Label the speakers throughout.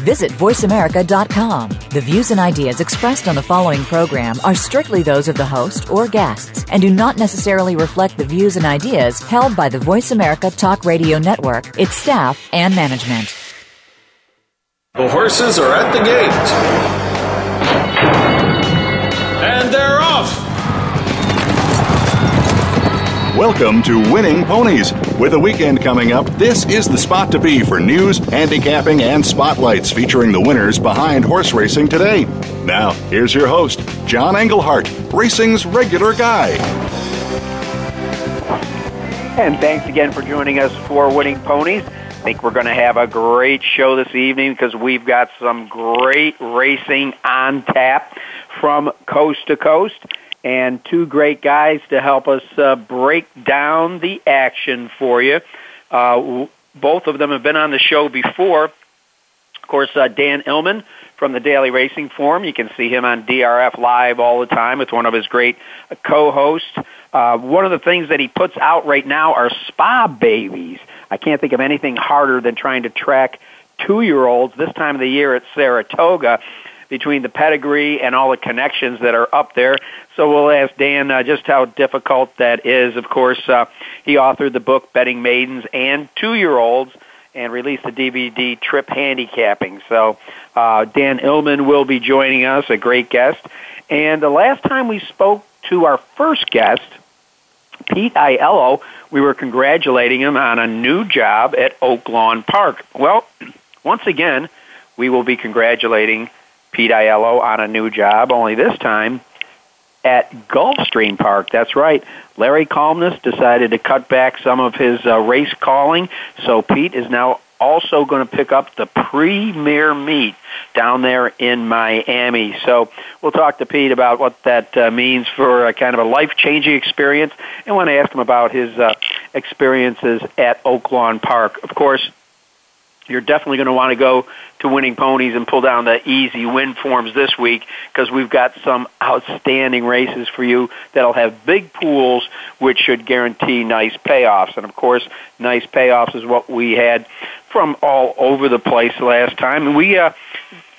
Speaker 1: Visit VoiceAmerica.com. The views and ideas expressed on the following program are strictly those of the host or guests and do not necessarily reflect the views and ideas held by the Voice America Talk Radio Network, its staff, and management.
Speaker 2: The horses are at the gate. And they're
Speaker 3: Welcome to Winning Ponies. With a weekend coming up, this is the spot to be for news, handicapping, and spotlights featuring the winners behind horse racing today. Now, here's your host, John Englehart, racing's regular guy.
Speaker 4: And thanks again for joining us for Winning Ponies. I think we're going to have a great show this evening because we've got some great racing on tap from coast to coast and two great guys to help us uh, break down the action for you. Uh, both of them have been on the show before. Of course, uh, Dan Illman from the Daily Racing Form. You can see him on DRF Live all the time with one of his great co-hosts. Uh, one of the things that he puts out right now are spa babies. I can't think of anything harder than trying to track two-year-olds this time of the year at Saratoga between the pedigree and all the connections that are up there. So we'll ask Dan uh, just how difficult that is. Of course, uh, he authored the book Betting Maidens and Two Year Olds and released the DVD Trip Handicapping. So uh, Dan Illman will be joining us, a great guest. And the last time we spoke to our first guest, Pete Aiello, we were congratulating him on a new job at Oaklawn Park. Well, once again, we will be congratulating Pete Aiello on a new job, only this time at Gulfstream Park. That's right. Larry Collmus decided to cut back some of his uh, race calling, so Pete is now also going to pick up the premier meet down there in Miami. So we'll talk to Pete about what that uh, means for a kind of a life-changing experience, and want to ask him about his uh, experiences at Oaklawn Park. Of course, you're definitely going to want to go to winning ponies and pull down the easy win forms this week because we've got some outstanding races for you that'll have big pools which should guarantee nice payoffs. And of course nice payoffs is what we had from all over the place last time. And we uh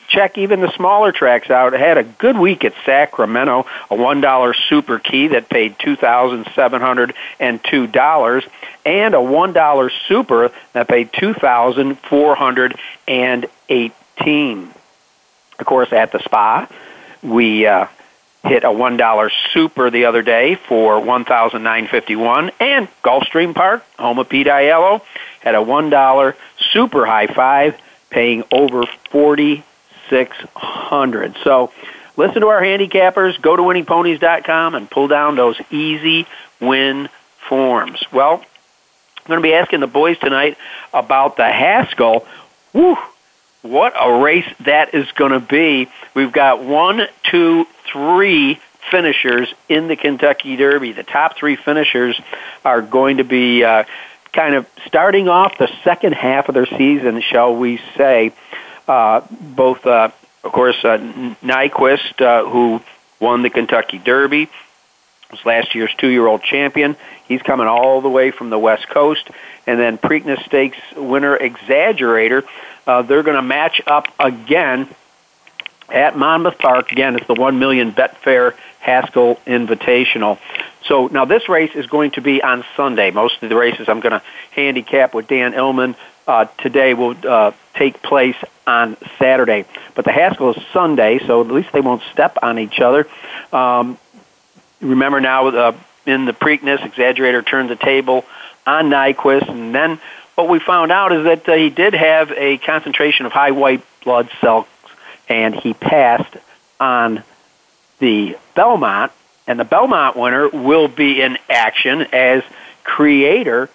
Speaker 4: check even the smaller tracks out. I had a good week at Sacramento, a $1 super key that paid $2,702 and a $1 super that paid 2418 Of course, at the spa, we uh, hit a $1 super the other day for 1951 and Gulfstream Park, home of Pete Aiello, had a $1 super high five paying over 40 600. So listen to our handicappers, go to winningponies.com and pull down those easy win forms. Well, I'm going to be asking the boys tonight about the Haskell. Woo! What a race that is going to be. We've got one, two, three finishers in the Kentucky Derby. The top three finishers are going to be uh, kind of starting off the second half of their season, shall we say, both, uh, of course, uh, Nyquist, uh, who won the Kentucky Derby, was last year's two-year-old champion. He's coming all the way from the West Coast, and then Preakness Stakes winner Exaggerator. Uh, they're going to match up again at Monmouth Park. Again, it's the one million Betfair Haskell Invitational. So now this race is going to be on Sunday. Most of the races I'm going to handicap with Dan Illman uh, today will uh, take place on Saturday. But the Haskell is Sunday, so at least they won't step on each other. Um, remember now, uh, in the Preakness, Exaggerator turned the table on Nyquist, and then what we found out is that uh, he did have a concentration of high white blood cells, and he passed on the Belmont, and the Belmont winner will be in action as Creator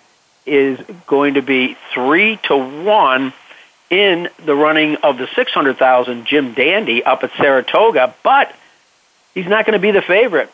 Speaker 4: is going to be three to one in the running of the 600,000 Jim Dandy up at Saratoga, but he's not going to be the favorite.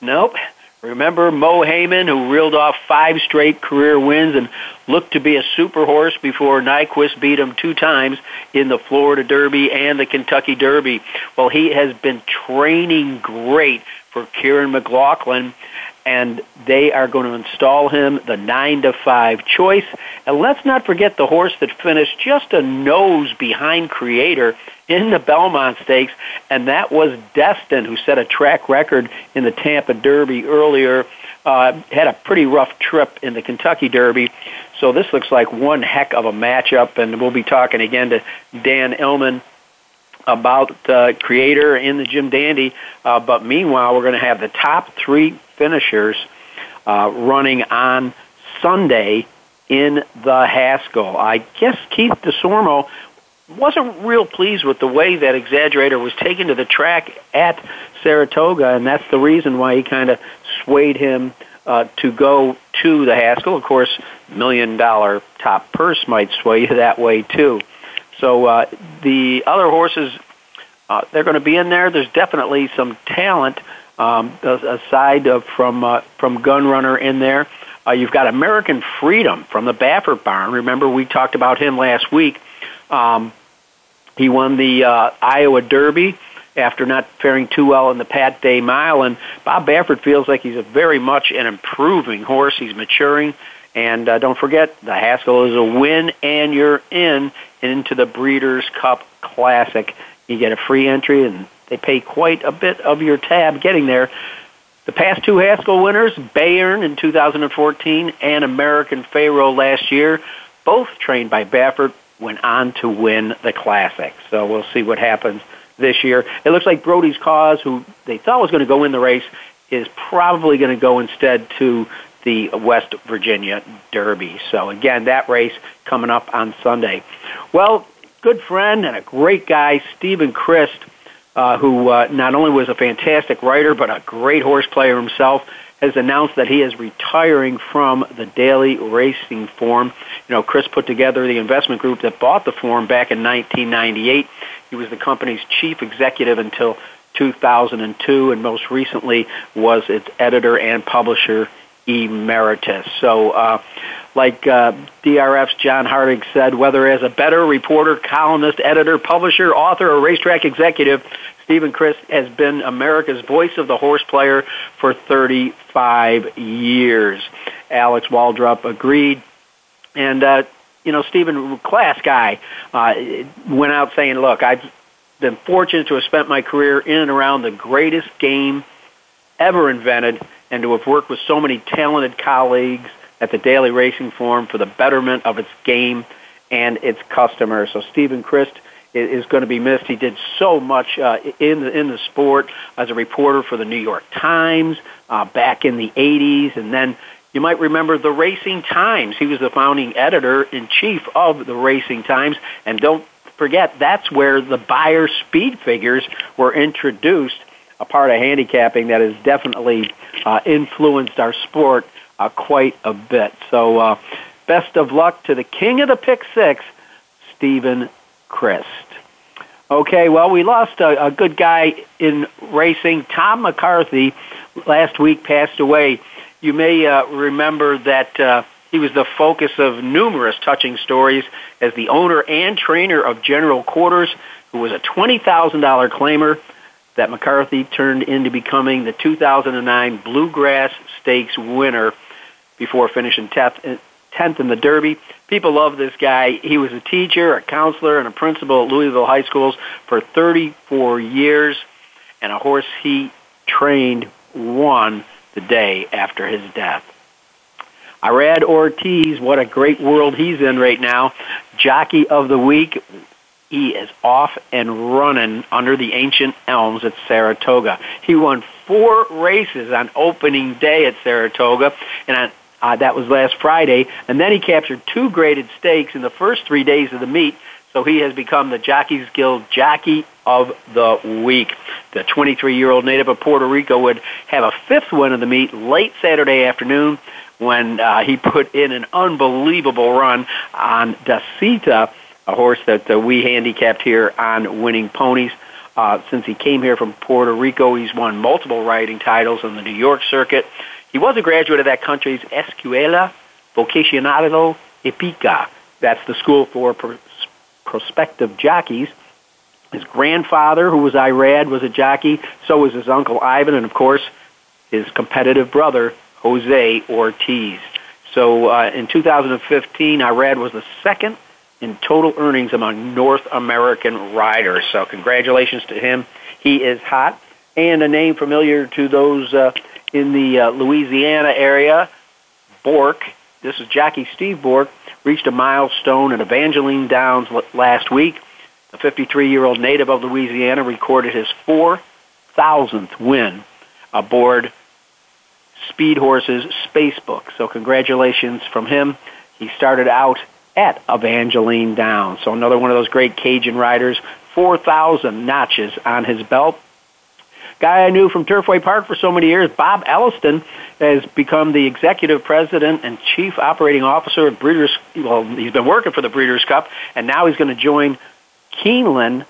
Speaker 4: Nope. Remember Mohaymen, who reeled off five straight career wins and looked to be a super horse before Nyquist beat him two times in the Florida Derby and the Kentucky Derby. Well, he has been training great for Kieran McLaughlin, and they are going to install him the nine to five choice. And let's not forget the horse that finished just a nose behind Creator in the Belmont Stakes, and that was Destin, who set a track record in the Tampa Derby earlier. Uh, had a pretty rough trip in the Kentucky Derby, so this looks like one heck of a matchup. And we'll be talking again to Dan Illman about uh, Creator in the Jim Dandy. Uh, but meanwhile, we're going to have the top three finishers uh, running on Sunday in the Haskell. I guess Keith Desormeaux wasn't real pleased with the way that Exaggerator was taken to the track at Saratoga, and that's the reason why he kind of swayed him uh, to go to the Haskell. Of course, million dollar top purse might sway you that way too. So uh, the other horses, uh, they're going to be in there. There's definitely some talent um, aside of from uh, from Gunrunner in there. Uh, you've got American Freedom from the Baffert barn. Remember, we talked about him last week. Um, he won the uh, Iowa Derby after not faring too well in the Pat Day Mile, and Bob Baffert feels like he's a very much an improving horse. He's maturing, and uh, don't forget the Haskell is a win, and you're in into the Breeders' Cup Classic. You get a free entry, and they pay quite a bit of your tab getting there. The past two Haskell winners, Bayern in 2014 and American Pharoah last year, both trained by Baffert, went on to win the Classic. So we'll see what happens this year. It looks like Brody's Cause, who they thought was going to go in the race, is probably going to go instead to the West Virginia Derby. So again, that race coming up on Sunday. Well, good friend and a great guy, Steven Crist, uh, who uh, not only was a fantastic writer but a great horse player himself, has announced that he is retiring from the daily racing form. You know, Crist put together the investment group that bought the form back in 1998. He was the company's chief executive until 2002, and most recently was its editor and publisher emeritus. So, uh, like uh, DRF's John Hardig said, whether as a better reporter, columnist, editor, publisher, author, or racetrack executive, Steven Crist has been America's voice of the horse player for 35 years. Alex Waldrop agreed. And, uh, you know, Steven, class guy, uh, went out saying, look, I've been fortunate to have spent my career in and around the greatest game ever invented and to have worked with so many talented colleagues at the Daily Racing Form for the betterment of its game and its customers. So Steven Crist is going to be missed. He did so much uh, in the in the sport as a reporter for the New York Times uh, back in the 80s, and then you might remember the Racing Times. He was the founding editor in chief of the Racing Times, and don't forget that's where the Beyer speed figures were introduced a part of handicapping that has definitely uh, influenced our sport uh, quite a bit. So, uh, best of luck to the king of the pick six, Steven Crist. Okay, well, we lost a, a good guy in racing. Tom McCarthy last week passed away. You may uh, remember that uh, he was the focus of numerous touching stories as the owner and trainer of General Quarters, who was a $20,000 claimer that McCarthy turned into becoming the 2009 Bluegrass Stakes winner before finishing 10th, 10th in the Derby. People love this guy. He was a teacher, a counselor, and a principal at Louisville High Schools for 34 years, and a horse he trained won the day after his death. Irad Ortiz, what a great world he's in right now. Jockey of the week, he is off and running under the ancient elms at Saratoga. He won four races on opening day at Saratoga, and on, uh, that was last Friday. And then he captured two graded stakes in the first three days of the meet. So he has become the Jockeys Guild Jockey of the Week. The 23-year-old native of Puerto Rico would have a fifth win of the meet late Saturday afternoon when uh, he put in an unbelievable run on Dacita a horse that uh, we handicapped here on Winning Ponies. Uh, since he came here from Puerto Rico, he's won multiple riding titles on the New York circuit. He was a graduate of that country's Escuela Vocacional Hípica. That's the school for pr- prospective jockeys. His grandfather, who was Irad, was a jockey. So was his uncle Ivan, and of course, his competitive brother Jose Ortiz. So uh, in 2015, Irad was the second in total earnings among North American riders. So congratulations to him. He is hot and a name familiar to those uh, in the uh, Louisiana area. Bork, this is Jackie Steve Bork, reached a milestone at Evangeline Downs last week. The 53-year-old native of Louisiana recorded his 4,000th win aboard Speed Horses Spacebook. So congratulations from him. He started out at Evangeline Downs. So another one of those great Cajun riders, 4,000 notches on his belt. Guy I knew from Turfway Park for so many years, Bob Elliston, has become the executive president and chief operating officer of Breeders. Well, he's been working for the Breeders' Cup, and now he's going to join Keeneland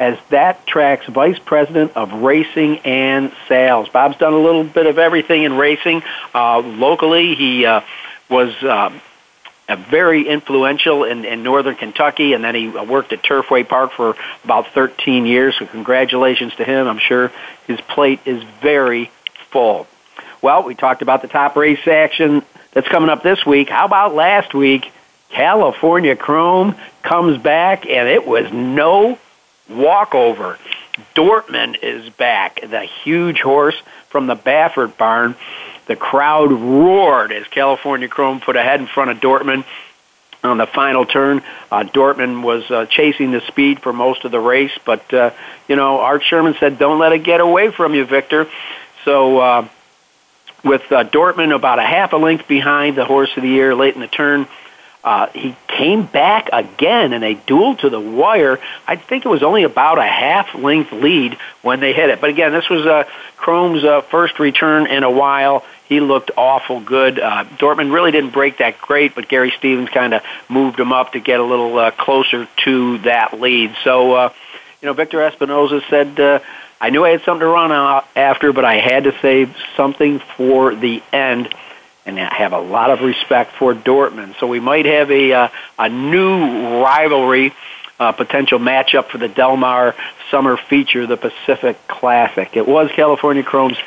Speaker 4: as that track's vice president of racing and sales. Bob's done a little bit of everything in racing. Uh, locally, he uh, was uh, very influential in, in northern Kentucky, and then he worked at Turfway Park for about 13 years. So congratulations to him. I'm sure his plate is very full. Well, we talked about the top race action that's coming up this week. How about last week? California Chrome comes back, and it was no walkover. Dortmund is back, the huge horse from the Baffert barn. The crowd roared as California Chrome put ahead in front of Dortmund on the final turn. Uh, Dortmund was uh, chasing the speed for most of the race, but uh, you know Art Sherman said, "Don't let it get away from you, Victor." So uh, with uh, Dortmund about a half a length behind the horse of the year late in the turn, uh, he came back again in a duel to the wire. I think it was only about a half length lead when they hit it. But again, this was uh, Chrome's uh, first return in a while. He looked awful good. Uh, Dortmund really didn't break that great, but Gary Stevens kind of moved him up to get a little uh, closer to that lead. So, uh, you know, Victor Espinoza said, uh, I knew I had something to run after, but I had to save something for the end and I have a lot of respect for Dortmund. So we might have a uh, a new rivalry, uh, potential matchup for the Del Mar Summer Feature, the Pacific Classic. It was California Chrome's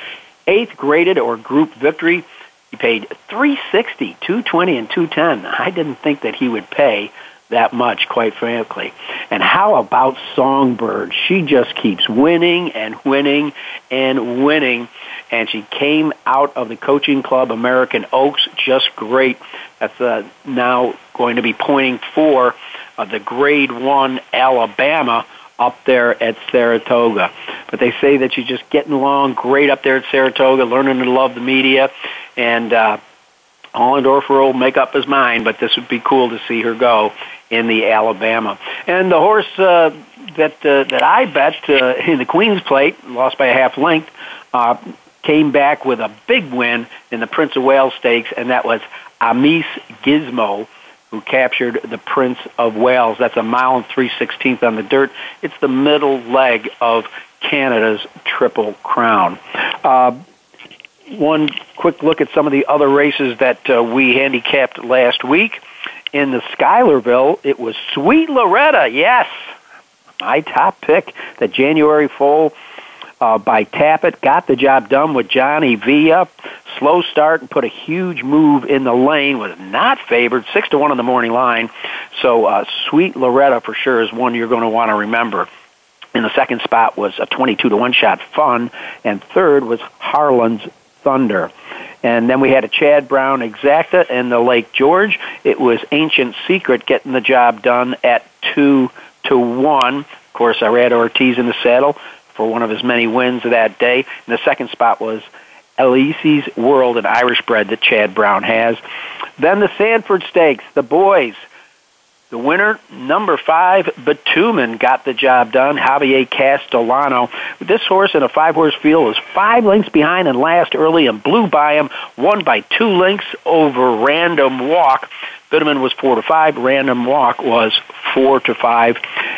Speaker 4: eighth graded or group victory. He paid 360, 220, and 210. I didn't think that he would pay that much, quite frankly. And how about Songbird? She just keeps winning and winning and winning. And she came out of the coaching club, American Oaks, just great. That's uh, now going to be pointing for uh, the grade one Alabama up there at Saratoga. But they say that she's just getting along great up there at Saratoga, learning to love the media, and uh, Hollendorfer will make up his mind, but this would be cool to see her go in the Alabama. And the horse uh, that uh, that I bet uh, in the Queen's Plate, lost by a half length, uh, came back with a big win in the Prince of Wales Stakes, and that was Amis Gizmo, who captured the Prince of Wales. That's a mile and three sixteenth on the dirt. It's the middle leg of Canada's Triple Crown. Uh, one quick look at some of the other races that uh, we handicapped last week in the Schuylerville, it was Sweet Loretta. Yes, my top pick. The January foal uh, by Tapit got the job done with Johnny Villa. Slow start and put a huge move in the lane. Was not favored, six to one on the morning line. So uh, Sweet Loretta for sure is one you're going to want to remember. In the second spot was a 22 to one shot fun, and third was Harlan's Thunder. And then we had a Chad Brown Exacta in the Lake George. It was Ancient Secret getting the job done at two to one. Of course, Irad Ortiz in the saddle for one of his many wins of that day. And the second spot was Elise's World, an Irish bred that Chad Brown has. Then the Sanford Stakes, the boys the winner, number five, Bitumen, got the job done. Javier Castellano. This horse in a five-horse field was five lengths behind and last early and blew by him, won by two lengths over Random Walk. Bitumen was four to five. Random Walk was four to five.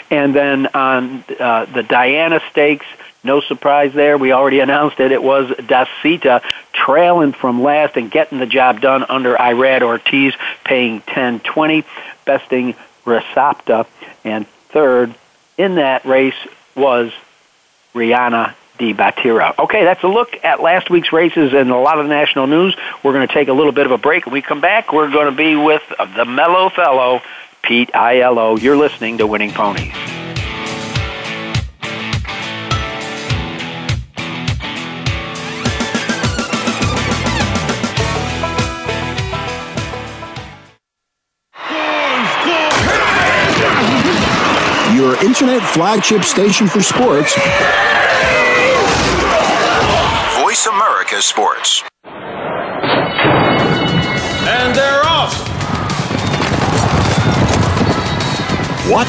Speaker 4: And then on uh, the Diana Stakes, no surprise there. We already announced it. It was Dacita trailing from last and getting the job done under Irad Ortiz, paying 10-20, besting Rasapta. And third in that race was Rihanna Di. Okay, that's a look at last week's races and a lot of the national news. We're going to take a little bit of a break. When we come back, we're going to be with the mellow fellow, Pete Aiello. You're listening to Winning Ponies.
Speaker 5: Internet flagship station for sports.
Speaker 6: Voice America Sports.
Speaker 2: And they're off.
Speaker 3: What?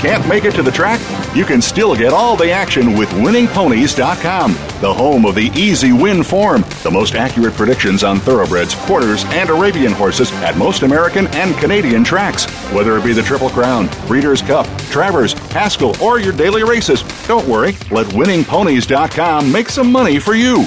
Speaker 3: Can't make it to the track? You can still get all the action with winningponies.com, the home of the easy win form, the most accurate predictions on thoroughbreds, quarters, and Arabian horses at most American and Canadian tracks. Whether it be the Triple Crown, Breeders' Cup, Travers, Haskell, or your daily races, don't worry, let winningponies.com make some money for you.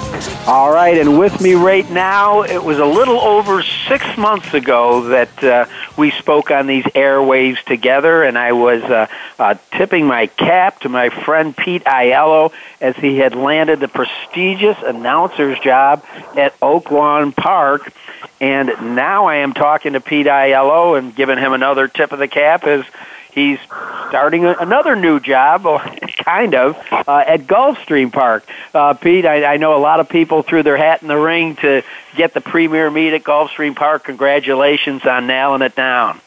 Speaker 4: All right, and with me right now, it was a little over six months ago that uh, we spoke on these airwaves together, and I was uh, uh, tipping my cap to my friend Pete Aiello as he had landed the prestigious announcer's job at Oak Lawn Park. And now I am talking to Pete Aiello and giving him another tip of the cap as he's starting a, another new job, or kind of, uh, at Gulfstream Park. Uh, Pete, I, I know a lot of people threw their hat in the ring to get the premier meet at Gulfstream Park. Congratulations on nailing it down.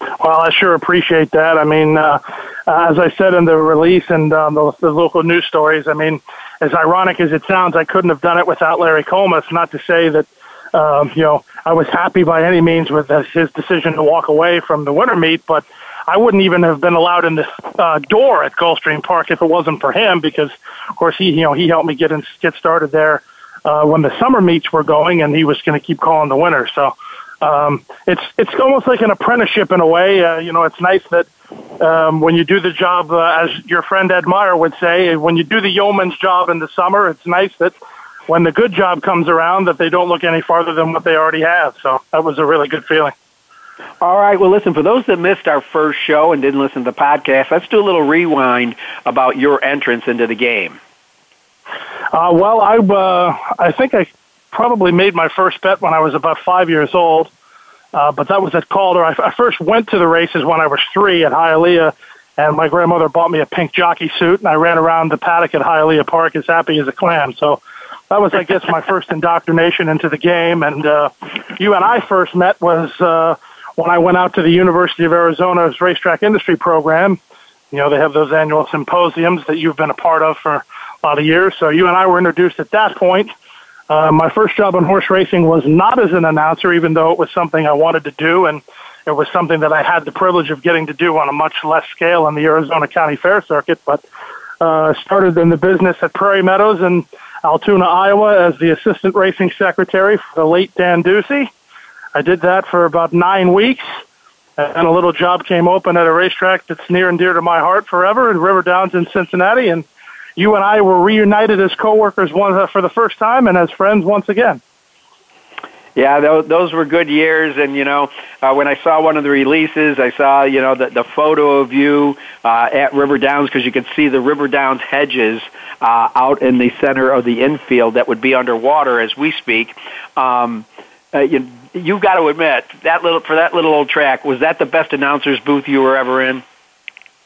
Speaker 7: Well, I sure appreciate that. I mean, uh, as I said in the release and um, the, the local news stories, I mean, as ironic as it sounds, I couldn't have done it without Larry Collmus. Not to say that, um, you know, I was happy by any means with his decision to walk away from the winter meet, but I wouldn't even have been allowed in the uh, door at Gulfstream Park if it wasn't for him, because of course he, you know, he helped me get in, get started there uh, when the summer meets were going, and he was going to keep calling the winter. So um, it's it's almost like an apprenticeship in a way. Uh, you know, it's nice that um, when you do the job, uh, as your friend Ed Meyer would say, when you do the yeoman's job in the summer, it's nice that when the good job comes around, that they don't look any farther than what they already have. So that was a really good feeling.
Speaker 4: All right. Well, listen, for those that missed our first show and didn't listen to the podcast, let's do a little rewind about your entrance into the game.
Speaker 7: Uh, well, I uh, I think I probably made my first bet when I was about five years old, uh, but that was at Calder. I, I first went to the races when I was three at Hialeah, and my grandmother bought me a pink jockey suit, and I ran around the paddock at Hialeah Park as happy as a clam. So that was, I guess, my first indoctrination into the game. And uh, you and I first met was uh, when I went out to the University of Arizona's racetrack industry program. You know, they have those annual symposiums that you've been a part of for a lot of years. So you and I were introduced at that point. Uh, my first job in horse racing was not as an announcer, even though it was something I wanted to do, and it was something that I had the privilege of getting to do on a much less scale on the Arizona County Fair circuit. But Uh, started in the business at Prairie Meadows in Altoona, Iowa, as the assistant racing secretary for the late Dan Ducey. I did that for about nine weeks, and a little job came open at a racetrack that's near and dear to my heart forever in River Downs in Cincinnati, and you and I were reunited as coworkers one for the first time and as friends once again.
Speaker 4: Yeah, those, those were good years, and you know, uh, when I saw one of the releases, I saw you know the, the photo of you uh, at River Downs because you could see the River Downs hedges uh, out in the center of the infield that would be underwater as we speak. Um, uh, you, you've got to admit that little for that little old track was that the best announcer's booth you were ever in.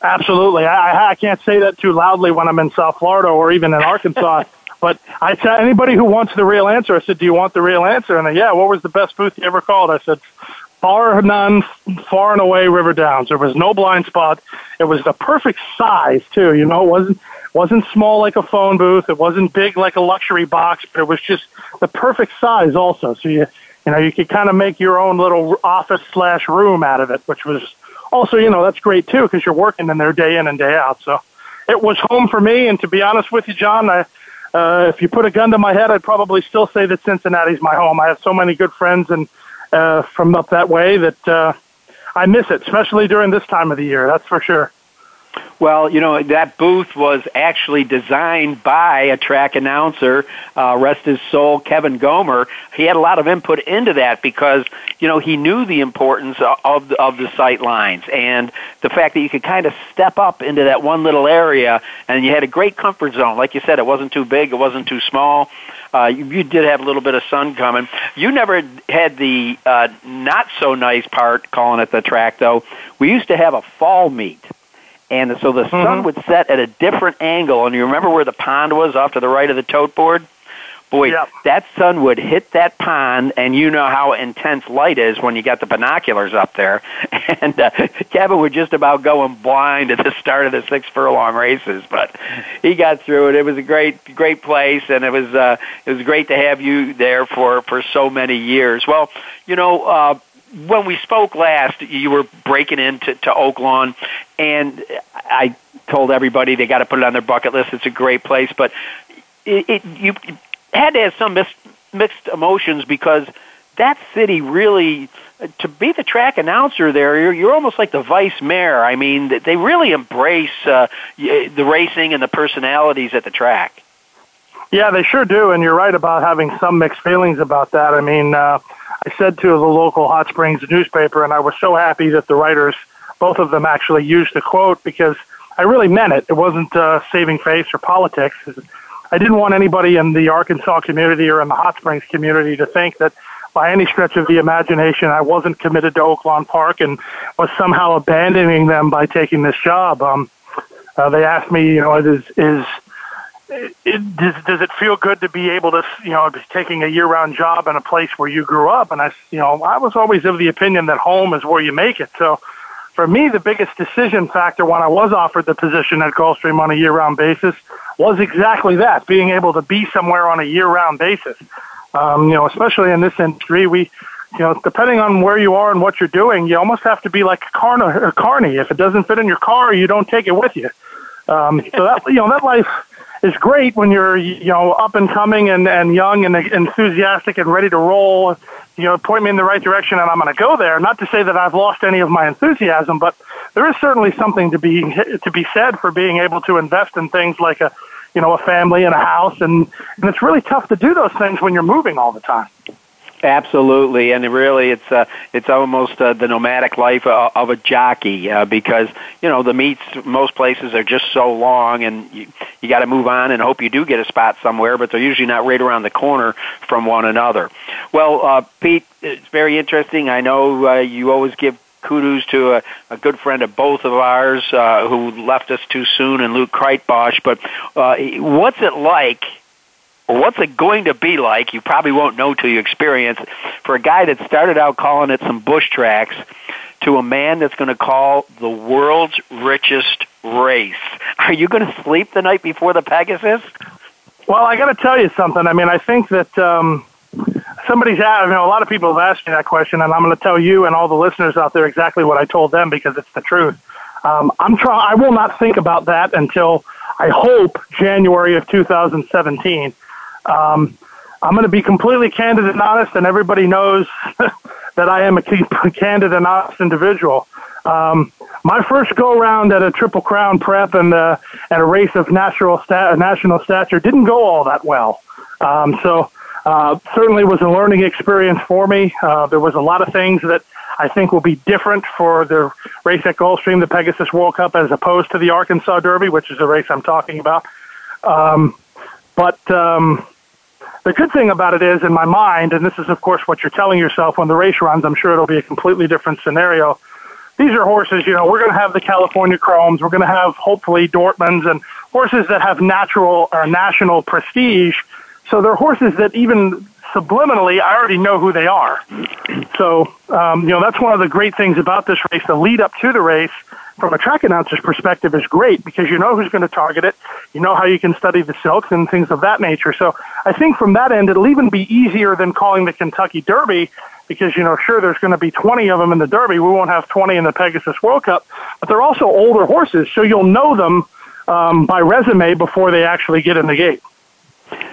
Speaker 7: Absolutely, I, I can't say that too loudly when I'm in South Florida or even in Arkansas. But I tell anybody who wants the real answer, I said, "Do you want the real answer?" And they, yeah, what was the best booth you ever called? I said, "Far none, far and away, River Downs. There was no blind spot. It was the perfect size too. You know, it wasn't wasn't small like a phone booth. It wasn't big like a luxury box, but it was just the perfect size also. So you you know you could kind of make your own little office slash room out of it, which was also you know that's great too because you're working in there day in and day out. So it was home for me. And to be honest with you, John, I uh, if you put a gun to my head, I'd probably still say that Cincinnati's my home. I have so many good friends and uh, from up that way that uh, I miss it, especially during this time of the year. That's for sure.
Speaker 4: Well, you know, that booth was actually designed by a track announcer, uh, rest his soul, Kevin Gomer. He had a lot of input into that because, you know, he knew the importance of the, of the sight lines and the fact that you could kind of step up into that one little area and you had a great comfort zone. Like you said, it wasn't too big, it wasn't too small. Uh, you, you did have a little bit of sun coming. You never had the uh, not so nice part, calling it the track, though. We used to have a fall meet and so the mm-hmm. sun would set at a different angle. And you remember where the pond was off to the right of the tote board? Boy,
Speaker 7: yep.
Speaker 4: that sun would hit that pond, and you know how intense light is when you got the binoculars up there. And uh, Kevin would just about going blind at the start of the six furlong races, but he got through it. It was a great, great place, and it was uh, it was great to have you there for for so many years. Well, you know, uh, when we spoke last, you were breaking into to Oaklawn, and I told everybody they got to put it on their bucket list. It's a great place, but it, it you had to have some mixed, mixed emotions because that city really to be the track announcer there you're, you're almost like the vice mayor. I mean they really embrace uh, the racing and the personalities at the track.
Speaker 7: Yeah they sure do and you're right about having some mixed feelings about that. I mean uh, I said to the local Hot Springs newspaper, and I was so happy that the writers, both of them, actually used the quote because I really meant it. It wasn't uh, saving face or politics. I didn't want anybody in the Arkansas community or in the Hot Springs community to think that by any stretch of the imagination I wasn't committed to Oaklawn Park and was somehow abandoning them by taking this job. Um, uh, they asked me, you know, is is it, does, does it feel good to be able to, you know, be taking a year-round job in a place where you grew up? And I, you know, I was always of the opinion that home is where you make it. So, for me, the biggest decision factor when I was offered the position at Gulfstream on a year-round basis was exactly that: being able to be somewhere on a year-round basis. Um, you know, especially in this industry, we, you know, depending on where you are and what you're doing, you almost have to be like a, carna- a carny. If it doesn't fit in your car, you don't take it with you. Um, so that you know that life is great when you're you know up and coming and and young and enthusiastic and ready to roll. You know, point me in the right direction, and I'm going to go there. Not to say that I've lost any of my enthusiasm, but there is certainly something to be to be said for being able to invest in things like a you know a family and a house, and and it's really tough to do those things when you're moving all the time.
Speaker 4: Absolutely, and really, it's uh, it's almost uh, the nomadic life of, of a jockey uh, because you know the meets most places are just so long, and you, you got to move on and hope you do get a spot somewhere, but they're usually not right around the corner from one another. Well, uh, Pete, it's very interesting. I know uh, you always give kudos to a, a good friend of both of ours uh, who left us too soon, and Luke Kruytbosch. But uh, what's it like or what's it going to be like? You probably won't know till you experience. For a guy that started out calling it some bush tracks, to a man that's going to call the world's richest race. Are you going to sleep the night before the Pegasus?
Speaker 7: Well, I got to tell you something. I mean, I think that um, somebody's asked, you know, a lot of people have asked me that question, and I'm going to tell you and all the listeners out there exactly what I told them because it's the truth. Um, I'm trying. I will not think about that until I hope, January of 2017. Um, I'm going to be completely candid and honest, and everybody knows that I am a candid and honest individual. Um, my first go round at a Triple Crown prep and uh, at a race of natural national stature didn't go all that well. Um, so uh, certainly was a learning experience for me. Uh, there was a lot of things that I think will be different for the race at Gulfstream, the Pegasus World Cup, as opposed to the Arkansas Derby, which is the race I'm talking about. Um, but um, the good thing about it is, in my mind, and this is, of course, what you're telling yourself when the race runs, I'm sure it'll be a completely different scenario. These are horses, you know, we're going to have the California Chromes, we're going to have hopefully Dortmunds and horses that have natural or national prestige. So they're horses that even subliminally, I already know who they are. So, um, you know, that's one of the great things about this race. The lead up to the race, from a track announcer's perspective, is great because you know who's going to target it. You know how you can study the silks and things of that nature. So, I think from that end, it'll even be easier than calling the Kentucky Derby because, you know, sure, there's going to be 20 of them in the Derby. We won't have 20 in the Pegasus World Cup, but they're also older horses, so you'll know them um, by resume before they actually get in the gate.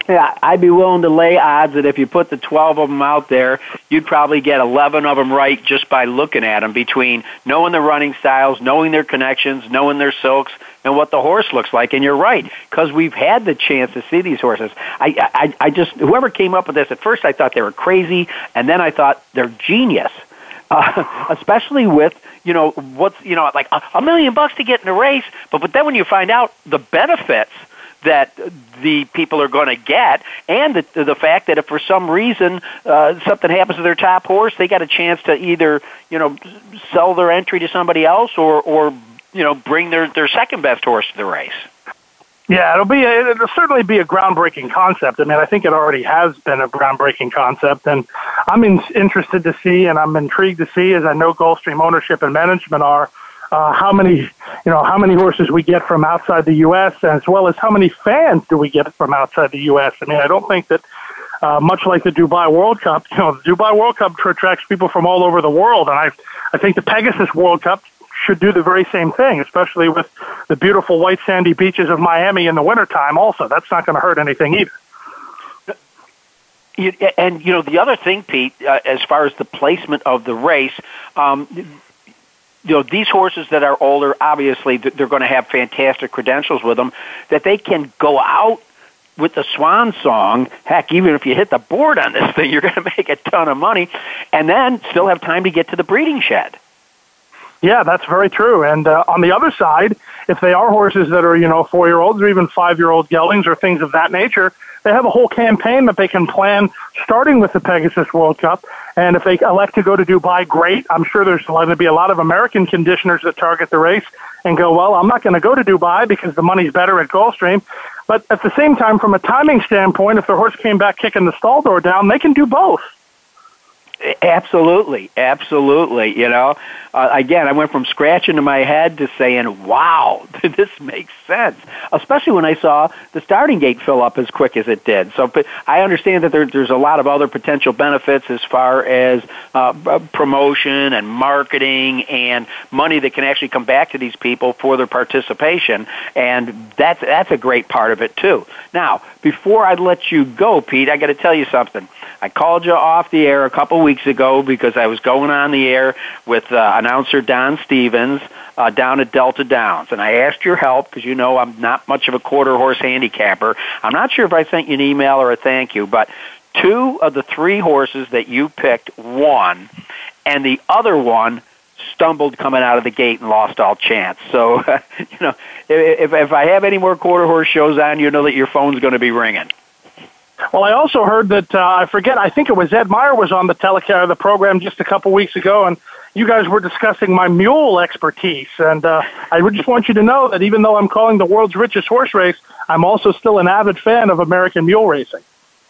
Speaker 4: Yeah, I'd be willing to lay odds that if you put the 12 of them out there, you'd probably get 11 of them right just by looking at them between knowing the running styles, knowing their connections, knowing their silks, and what the horse looks like. And you're right, because we've had the chance to see these horses. I, I, I just, whoever came up with this, at first I thought they were crazy, and then I thought they're genius. Uh, especially with you know what's you know like a, a million bucks to get in a race, but but then when you find out the benefits that the people are going to get, and the, the fact that if for some reason uh, something happens to their top horse, they got a chance to either you know sell their entry to somebody else or or you know bring their their second best horse to the race.
Speaker 7: Yeah, it'll be a, it'll certainly be a groundbreaking concept. I mean, I think it already has been a groundbreaking concept, and I'm in, interested to see, and I'm intrigued to see, as I know Gulfstream ownership and management are uh, how many, you know, how many horses we get from outside the U.S. as well as how many fans do we get from outside the U.S. I mean, I don't think that uh, much like the Dubai World Cup, you know, the Dubai World Cup attracts people from all over the world, and I, I think the Pegasus World Cup should do the very same thing, especially with the beautiful white sandy beaches of Miami in the wintertime. Also, that's not going to hurt anything either.
Speaker 4: And you know the other thing, Pete, uh, as far as the placement of the race, um, you know these horses that are older obviously they're going to have fantastic credentials with them that they can go out with the swan song heck even if you hit the board on this thing you're going to make a ton of money and then still have time to get to the breeding shed.
Speaker 7: Yeah that's very true and uh, on the other side if they are horses that are you know four year olds or even five year old geldings or things of that nature they have a whole campaign that they can plan starting with the Pegasus World Cup. And if they elect to go to Dubai, great. I'm sure there's going to be a lot of American conditioners that target the race and go, well, I'm not going to go to Dubai because the money's better at Gulfstream. But at the same time, from a timing standpoint, if the horse came back kicking the stall door down, they can do both.
Speaker 4: Absolutely, absolutely. You know, uh, again, I went from scratching to my head to saying, "Wow, this makes sense." Especially when I saw the starting gate fill up as quick as it did. So, but I understand that there, there's a lot of other potential benefits as far as uh, promotion and marketing and money that can actually come back to these people for their participation, and that's that's a great part of it too. Now, before I let you go, Pete, I got to tell you something. I called you off the air a couple weeks ago because I was going on the air with uh, announcer Don Stevens uh, down at Delta Downs, and I asked your help because you know I'm not much of a quarter horse handicapper. I'm not sure if I sent you an email or a thank you, but two of the three horses that you picked won, and the other one stumbled coming out of the gate and lost all chance. So, you know, if if I have any more quarter horse shows on, you know that your phone's going to be ringing.
Speaker 7: Well, I also heard that uh, I forget. I think it was Ed Meyer was on the telecast the program just a couple weeks ago, and you guys were discussing my mule expertise. And uh, I just want you to know that even though I'm calling the world's richest horse race, I'm also still an avid fan of American mule racing.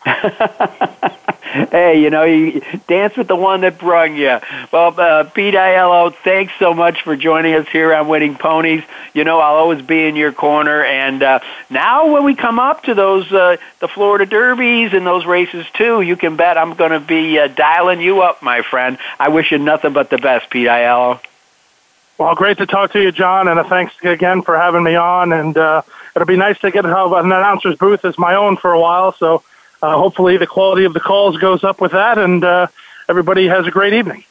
Speaker 4: hey, you know, you dance with the one that brung you. Well, uh, Pete Aiello, thanks so much for joining us here on Winning Ponies. You know, I'll always be in your corner. And uh, now, when we come up to those uh, the Florida Derbies and those races too, you can bet I'm going to be uh, dialing you up, my friend. I wish you nothing but the best, Pete Aiello.
Speaker 7: Well, great to talk to you, John, and thanks again for having me on. And uh, it'll be nice to get have an announcer's booth as my own for a while. So uh, hopefully the quality of the calls goes up with that, and uh, everybody has a great evening.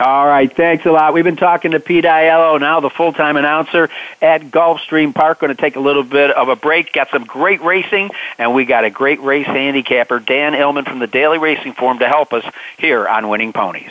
Speaker 4: All right, thanks a lot. We've been talking to Pete Aiello, now the full-time announcer at Gulfstream Park. Going to take a little bit of a break. Got some great racing, and we got a great race handicapper, Dan Illman from the Daily Racing Form, to help us here on Winning Ponies.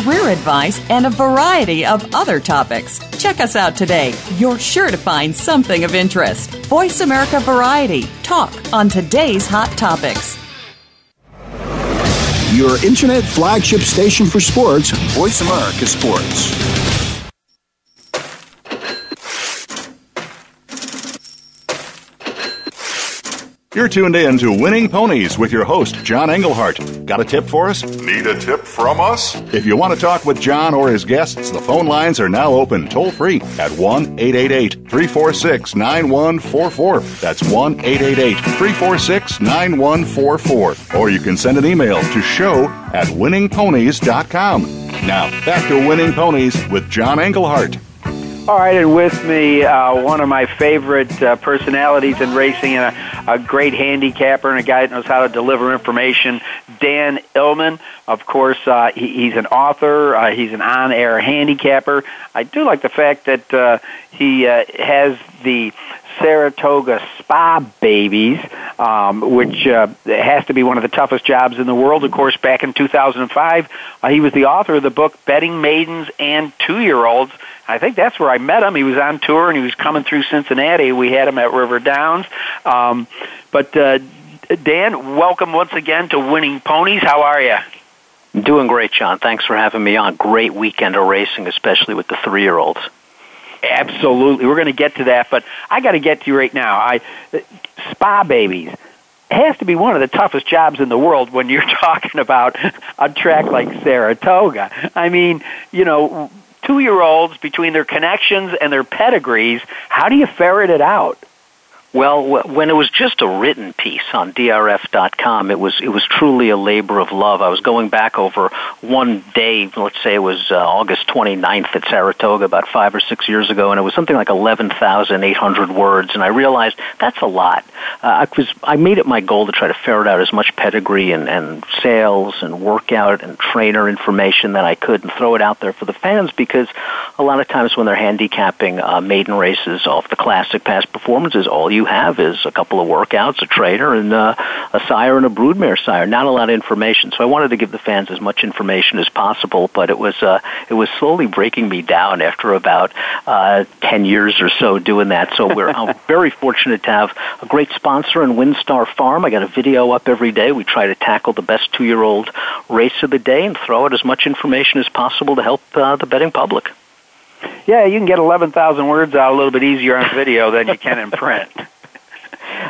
Speaker 8: career advice, and a variety of other topics. Check us out today. You're sure to find something of interest. Voice America Variety. Talk on today's hot topics.
Speaker 5: Your internet flagship station for sports.
Speaker 6: Voice America Sports.
Speaker 3: You're tuned in to Winning Ponies with your host, John Englehart. Got a tip for us?
Speaker 9: Need a tip from us?
Speaker 3: If you want to talk with John or his guests, the phone lines are now open toll free at 1 888 346 9144. That's 1 888 346 9144. Or you can send an email to show at winningponies.com. Now, back to Winning Ponies with John Englehart.
Speaker 4: All right, and with me, uh, one of my favorite uh, personalities in racing, and a, a great handicapper, and a guy that knows how to deliver information, Dan Illman. Of course, uh, he, he's an author. Uh, he's an on-air handicapper. I do like the fact that uh, he uh, has the Saratoga Spa Babies, um, which uh, has to be one of the toughest jobs in the world. Of course, back in 2005, uh, he was the author of the book Betting Maidens and Two Year Olds. I think that's where I met him. He was on tour and he was coming through Cincinnati. We had him at River Downs. Um, but uh, Dan, welcome once again to Winning Ponies. How are you?
Speaker 10: Doing great, John. Thanks for having me on. Great weekend of racing, especially with the three-year-olds.
Speaker 4: Absolutely, we're going to get to that, but I got to get to you right now. I spa babies has to be one of the toughest jobs in the world when you're talking about a track like Saratoga. I mean, you know, two year olds between their connections and their pedigrees, how do you ferret it out?
Speaker 10: Well, when it was just a written piece on drf.com, it was it was truly a labor of love. I was going back over one day, let's say it was uh, August 29th at Saratoga about 5 or 6 years ago and it was something like 11,800 words and I realized that's a lot. Uh, I was I made it my goal to try to ferret out as much pedigree and and sales and workout and trainer information that I could and throw it out there for the fans because a lot of times when they're handicapping uh, maiden races off the classic past performances all you have is a couple of workouts, a trainer, and uh, a sire and a broodmare sire. Not a lot of information. So I wanted to give the fans as much information as possible, but it was uh, it was slowly breaking me down after about uh, ten years or so doing that. So we're I'm very fortunate to have a great sponsor in WinStar Farm. I got a video up every day. We try to tackle the best two year old race of the day and throw out as much information as possible to help uh, the betting public.
Speaker 4: Yeah, you can get 11,000 words out a little bit easier on video than you can in print.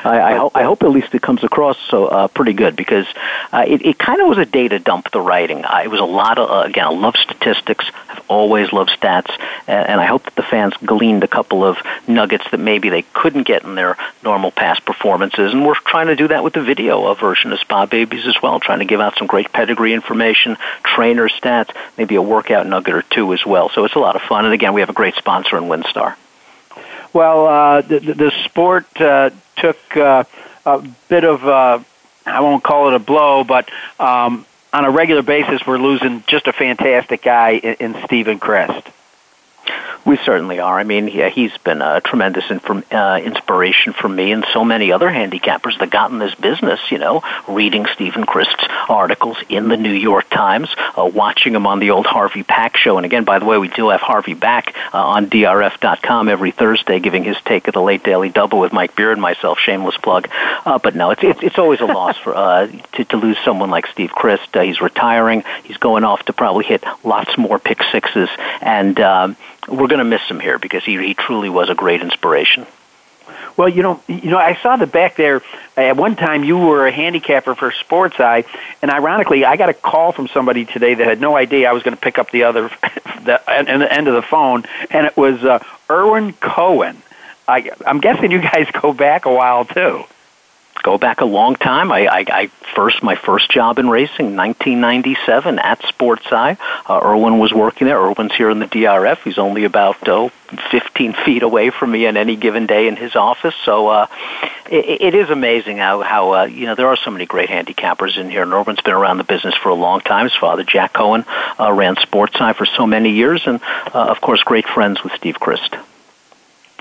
Speaker 10: I, I, ho- I hope at least it comes across so uh, pretty good because uh, it, it kind of was a data dump. The writing, uh, it was a lot of uh, again. I love statistics. I've always loved stats, and, and I hope that the fans gleaned a couple of nuggets that maybe they couldn't get in their normal past performances. And we're trying to do that with the video version of Spa Babies as well, trying to give out some great pedigree information, trainer stats, maybe a workout nugget or two as well. So it's a lot of fun. And again, we have a great sponsor in WinStar.
Speaker 4: Well, uh, the, the sport uh, took uh, a bit of, uh, I won't call it a blow, but um, on a regular basis, we're losing just a fantastic guy in, in Steven Crist.
Speaker 10: We certainly are. I mean, yeah, he's been a tremendous inf- uh, inspiration for me and so many other handicappers that got in this business. You know, reading Steven Crist's articles in the New York Times, uh, watching him on the old Harvey Pack show. And again, by the way, we do have Harvey back uh, on DRF.com every Thursday, giving his take of the late Daily Double with Mike Beer and myself. Shameless plug. Uh, but no, it's, it's it's always a loss for uh, to to lose someone like Steve Crist. Uh, he's retiring. He's going off to probably hit lots more pick sixes and. Um, we're going to miss him here because he, he truly was a great inspiration.
Speaker 4: Well, you know, you know, I saw the back there. At one time, you were a handicapper for Sports Eye, and ironically, I got a call from somebody today that had no idea I was going to pick up the other, the, and the end of the phone, and it was uh, Irwin Cohen. I, I'm guessing you guys go back a while too
Speaker 10: go back a long time. I, I, I first my first job in racing, 1997 at Sports Eye. Uh, Irwin was working there. Irwin's here in the DRF. He's only about oh, 15 feet away from me on any given day in his office. So uh, it, it is amazing how how uh, you know there are so many great handicappers in here. And Irwin's been around the business for a long time. His father Jack Cohen uh, ran Sports Eye for so many years, and uh, of course, great friends with Steve Crist.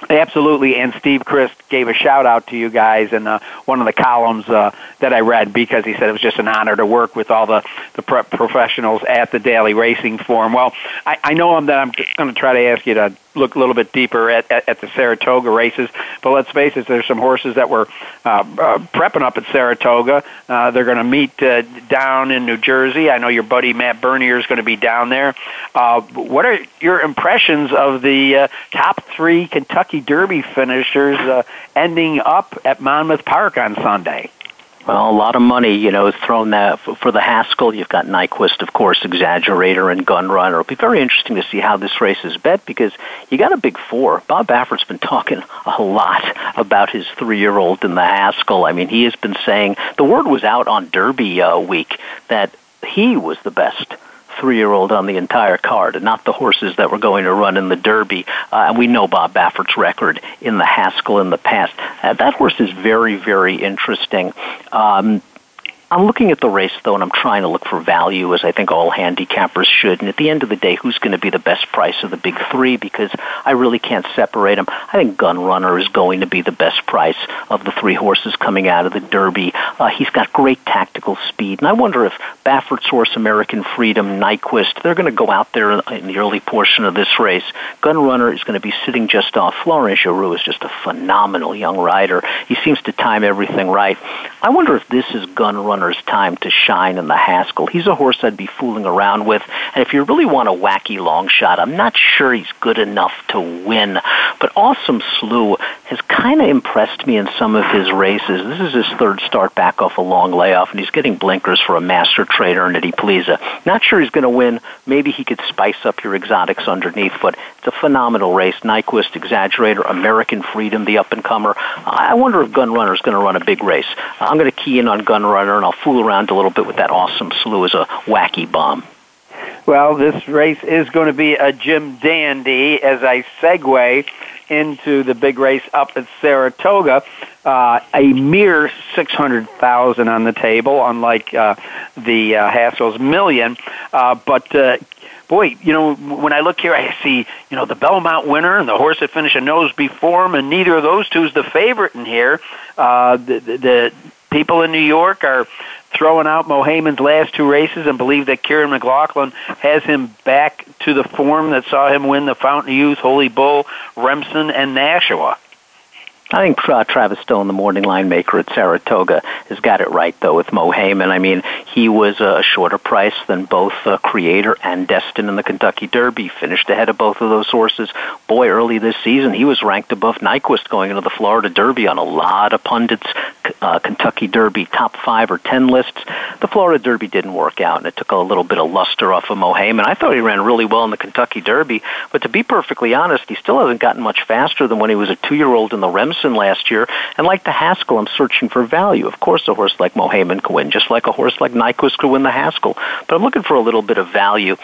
Speaker 4: Absolutely, and Steve Crist gave a shout out to you guys in uh, one of the columns uh, that I read because he said it was just an honor to work with all the the pro- professionals at the Daily Racing Form. Well, I, I know that I'm going to try to ask you to look a little bit deeper at, at, at the Saratoga races. But let's face it, there's some horses that were uh, uh, prepping up at Saratoga. Uh, they're going to meet uh, down in New Jersey. I know your buddy Matt Bernier is going to be down there. Uh, what are your impressions of the uh, top three Kentucky Derby finishers uh, ending up at Monmouth Park on Sunday?
Speaker 10: Well, a lot of money, you know, thrown that for the Haskell. You've got Nyquist, of course, Exaggerator, and Gunrunner. It'll be very interesting to see how this race is bet because you got a big four. Bob Baffert's been talking a lot about his three-year-old in the Haskell. I mean, he has been saying the word was out on Derby uh, week that he was the best three year old on the entire card and not the horses that were going to run in the Derby. Uh, and we know Bob Baffert's record in the Haskell in the past. Uh, that horse is very, very interesting. Um, I'm looking at the race though, and I'm trying to look for value, as I think all handicappers should. And at the end of the day, who's going to be the best price of the big three? Because I really can't separate them. I think Gun Runner is going to be the best price of the three horses coming out of the Derby. Uh, he's got great tactical speed, and I wonder if Baffert's horse, American Freedom, Nyquist, they're going to go out there in the early portion of this race. Gun Runner is going to be sitting just off. Florent Geroux is just a phenomenal young rider. He seems to time everything right. I wonder if this is Gun Runner time to shine in the Haskell. He's a horse I'd be fooling around with. And if you really want a wacky long shot, I'm not sure he's good enough to win. But Awesome Slew has kind of impressed me in some of his races. This is his third start back off a long layoff, and he's getting blinkers for a master trader in Eddie Plesa. Not sure he's going to win. Maybe he could spice up your exotics underneath, but it's a phenomenal race. Nyquist, Exaggerator, American Freedom, the up-and-comer. I wonder if Gun Runner is going to run a big race. I'm going to key in on Gun Runner, and I'll fool around a little bit with that awesome slew as a wacky bomb.
Speaker 4: Well, this race is going to be a Jim Dandy as I segue into the big race up at Saratoga. Uh, a mere six hundred thousand on the table, unlike uh, the uh, Haskell's million. Uh, but uh, boy, you know, when I look here, I see, you know, the Belmont winner and the horse that finished a nose before him, and neither of those two is the favorite in here. Uh, the, the people in New York are throwing out Mohaymen's last two races and believe that Kiaran McLaughlin has him back to the form that saw him win the Fountain Youth, Holy Bull, Remsen, and Nashua.
Speaker 10: I think uh, Travis Stone, the morning line maker at Saratoga, has got it right though with Mohaymen. I mean, he was a shorter price than both uh, Creator and Destin in the Kentucky Derby. Finished ahead of both of those horses. Boy, early this season, he was ranked above Nyquist going into the Florida Derby on a lot of pundits' uh, Kentucky Derby top five or ten lists. The Florida Derby didn't work out, and it took a little bit of luster off of Mohaymen. I thought he ran really well in the Kentucky Derby, but to be perfectly honest, he still hasn't gotten much faster than when he was a two-year-old in the Remsen last year. And like the Haskell, I'm searching for value. Of course, a horse like Mohaymen could win, just like a horse like Nyquist could win the Haskell. But I'm looking for a little bit of value.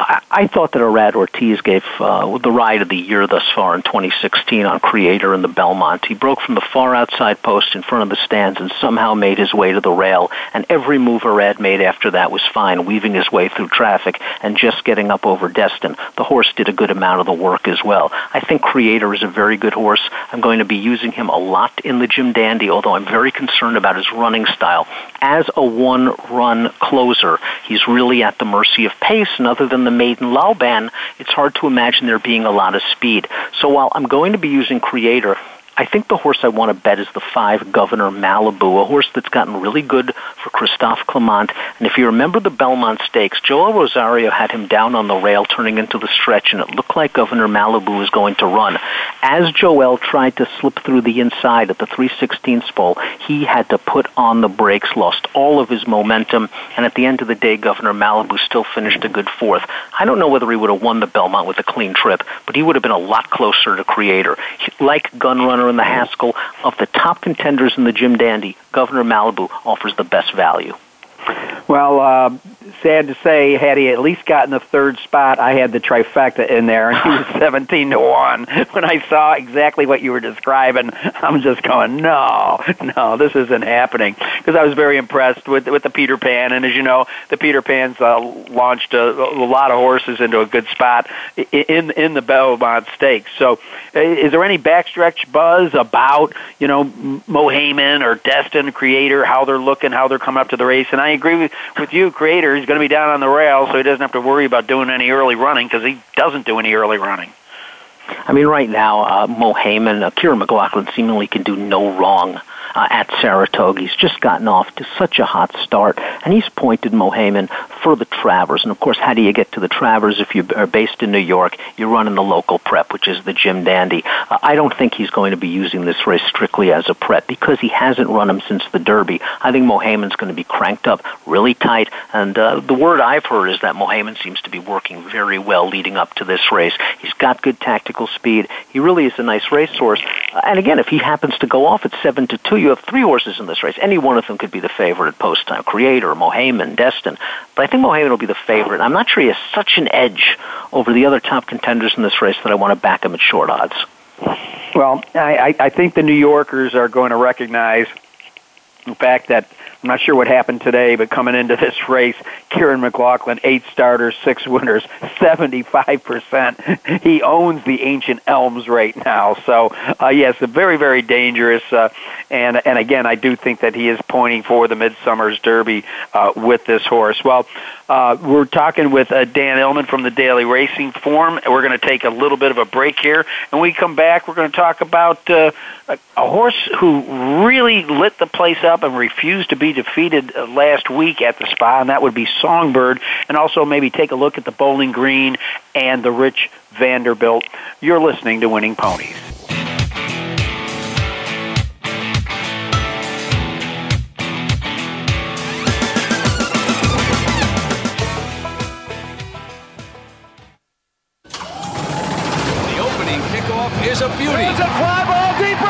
Speaker 10: I, thought that Irad Ortiz gave uh, the ride of the year thus far in 2016 on Creator in the Belmont. He broke from the far outside post in front of the stands and somehow made his way to the rail. And every move Irad made after that was fine, weaving his way through traffic and just getting up over Destin. The horse did a good amount of the work as well. I think Creator is a very good horse. I'm going to be using him a lot in the Jim Dandy, although I'm very concerned about his running style. As a one-run closer, he's really at the mercy of pace, and other than the maiden Laoban, it's hard to imagine there being a lot of speed. So while I'm going to be using Creator, I think the horse I want to bet is the five Governor Malibu, a horse that's gotten really good for Christophe Clement. And if you remember the Belmont Stakes, Joel Rosario had him down on the rail turning into the stretch, and it looked like Governor Malibu was going to run. As Joel tried to slip through the inside at the 316th pole, he had to put on the brakes, lost all of his momentum, and at the end of the day, Governor Malibu still finished a good fourth. I don't know whether he would have won the Belmont with a clean trip, but he would have been a lot closer to Creator. Like Gunrunner and the Haskell, of the top contenders in the Jim Dandy, Governor Malibu offers the best value.
Speaker 4: Well, uh, sad to say, had he at least gotten the third spot, I had the trifecta in there, and he was seventeen to one. When I saw exactly what you were describing, I'm just going, no, no, this isn't happening. Because I was very impressed with with the Peter Pan, and as you know, the Peter Pan's uh, launched a, a lot of horses into a good spot in in the Belmont Stakes. So, is there any backstretch buzz about you know Mohaymen or Destin Creator, how they're looking, how they're coming up to the race? And I agree with with you, Creator. He's going to be down on the rail, so he doesn't have to worry about doing any early running because he doesn't do any early running.
Speaker 10: I mean, right now, uh, Mohaymen, uh, Kiaran McLaughlin seemingly can do no wrong uh, at Saratoga. He's just gotten off to such a hot start, and he's pointed Mohaymen for the Travers. And of course, how do you get to the Travers if you are based in New York? You run in the local prep, which is the Jim Dandy. Uh, I don't think he's going to be using this race strictly as a prep because he hasn't run him since the Derby. I think Mohaymen's going to be cranked up really tight, and uh, the word I've heard is that Mohaymen seems to be working very well leading up to this race. He's got good tactical speed. He really is a nice racehorse. Uh, and again, if he happens to go off at seven to two, you have three horses in this race. Any one of them could be the favorite at post time. Creator, Mohaymen, Destin. But I think Mohaymen will be the favorite. I'm not sure he has such an edge over the other top contenders in this race that I want to back him at short odds.
Speaker 4: Well, I, I think the New Yorkers are going to recognize the fact that I'm not sure what happened today, but coming into this race, Kiaran McLaughlin, eight starters, six winners, 75%. He owns the Ancient Elms right now. So, uh, yes, very, very dangerous. Uh, and, and again, I do think that he is pointing for the Midsummer's Derby uh, with this horse. Well, uh, we're talking with uh, Dan Illman from the Daily Racing Form. We're going to take a little bit of a break here. And we come back, we're going to talk about uh, a, a horse who really lit the place up and refused to be defeated uh, last week at the spa, and that would be Songbird. And also maybe take a look at the Bowling Green and the Rich Vanderbilt. You're listening to Winning Ponies.
Speaker 11: is a beauty.
Speaker 12: It's a fly ball deep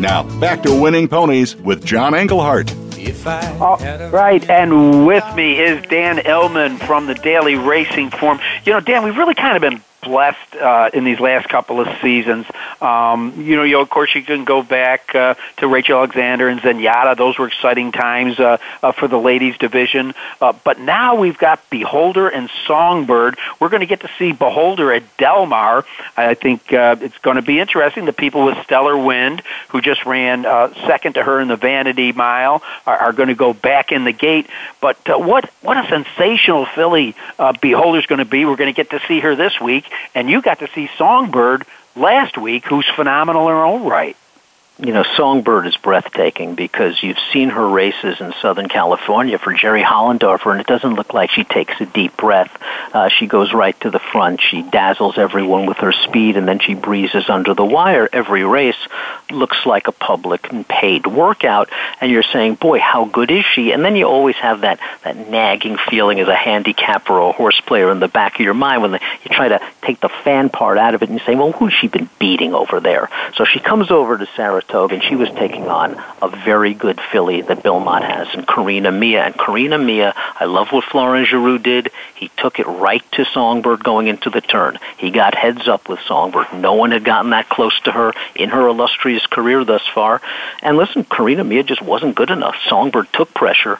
Speaker 3: Now, back to Winning Ponies with John Englehart.
Speaker 4: All right, and with me is Dan Illman from the Daily Racing Form. You know, Dan, we've really kind of been blessed uh, in these last couple of seasons. Um, you know, you of course, you can go back uh, to Rachel Alexandra and Zenyatta. Those were exciting times uh, uh, for the ladies' division. Uh, but now we've got Beholder and Songbird. We're going to get to see Beholder at Del Mar. I think uh, it's going to be interesting. The people with Stellar Wind, who just ran uh, second to her in the Vanity Mile, are, are going to go back in the gate. But uh, what what a sensational filly uh, Beholder's going to be. We're going to get to see her this week and you got to see Songbird last week, who's phenomenal in her own right.
Speaker 10: You know, Songbird is breathtaking because you've seen her races in Southern California for Jerry Hollendorfer, and it doesn't look like she takes a deep breath. Uh, she goes right to the front. She dazzles everyone with her speed, and then she breezes under the wire. Every race looks like a public and paid workout, and you're saying, boy, how good is she? And then you always have that, that nagging feeling as a handicapper or a horse player in the back of your mind when the, you try to take the fan part out of it and say, well, who's she been beating over there? So she comes over to Saratoga and she was taking on a very good filly that Belmont has, and Carina Mia. And Carina Mia, I love what Florent Geroux did. He took it right to Songbird going into the turn. He got heads up with Songbird. No one had gotten that close to her in her illustrious career thus far. And listen, Carina Mia just wasn't good enough. Songbird took pressure,